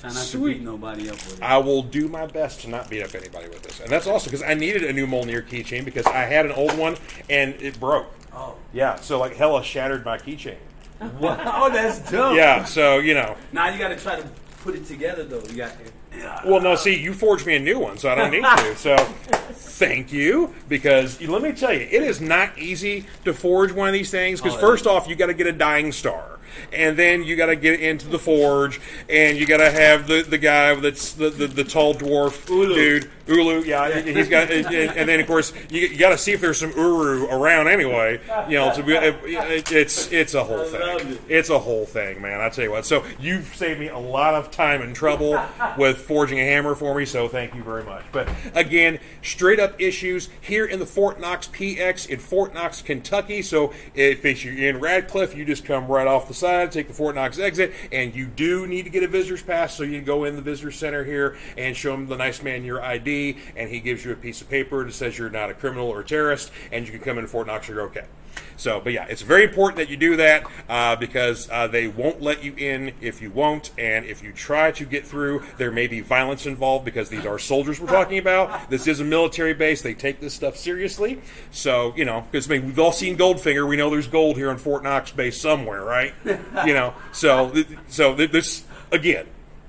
Try not Sweet. to beat nobody up with it. I will do my best to not beat up anybody with this, and that's also because I needed a new Mjolnir keychain because I had an old one and it broke. oh. Yeah, so like Hela shattered my keychain. [laughs] Wow, that's dope. Yeah, so you know. Now you got to try to put it together though. You got. Yeah. Well, no, see, you forged me a new one, so I don't need to. [laughs] So, thank you, because let me tell you, it is not easy to forge one of these things. Because Oh, first off, you got to get a dying star. And then you got to get into the forge, and you got to have the, the guy that's the, the, the tall dwarf Ulu. dude, Ulu. Yeah, he's got, and, and then of course you, you got to see if there's some Uru around anyway. You know, to be, it, it's it's a whole thing. It's a whole thing, man. I tell you what. So you've saved me a lot of time and trouble with forging a hammer for me. So thank you very much. But again, straight up issues here in the Fort Knox PX in Fort Knox, Kentucky. So if it's you're in Radcliff, you just come right off the side, take the Fort Knox exit, and you do need to get a visitor's pass. So you can go in the visitor center here and show him the nice man your ID, and he gives you a piece of paper that says you're not a criminal or a terrorist, and you can come into Fort Knox. You're okay. So, but yeah, it's very important that you do that uh, because uh, they won't let you in if you won't, and if you try to get through, there may be violence involved because these are soldiers we're talking about. This is a military base; they take this stuff seriously. So, you know, because I mean, we've all seen Goldfinger, we know there's gold here in Fort Knox base somewhere, right? [laughs] you know, so so this again.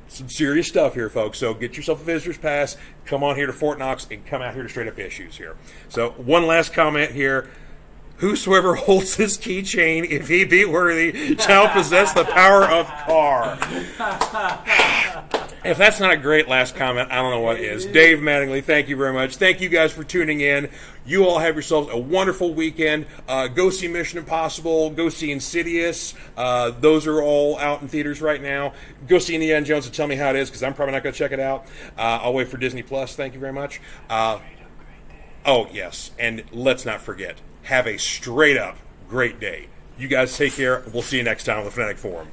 Some serious stuff here, folks. So get yourself a visitor's pass. Come on here to Fort Knox and come out here to straight up issues here. So one last comment here. Whosoever holds this keychain, if he be worthy, shall possess the power of car. If that's not a great last comment, I don't know what is. Dave Mattingly, thank you very much. Thank you guys for tuning in. You all have yourselves a wonderful weekend. Uh, go see Mission Impossible. Go see Insidious. Uh, those are all out in theaters right now. Go see Indiana Jones and tell me how it is because I'm probably not going to check it out. Uh, I'll wait for Disney Plus. Thank you very much. Uh, Oh, yes. And let's not forget, have a straight up great day. You guys take care. We'll see you next time on the Fanatic Forum.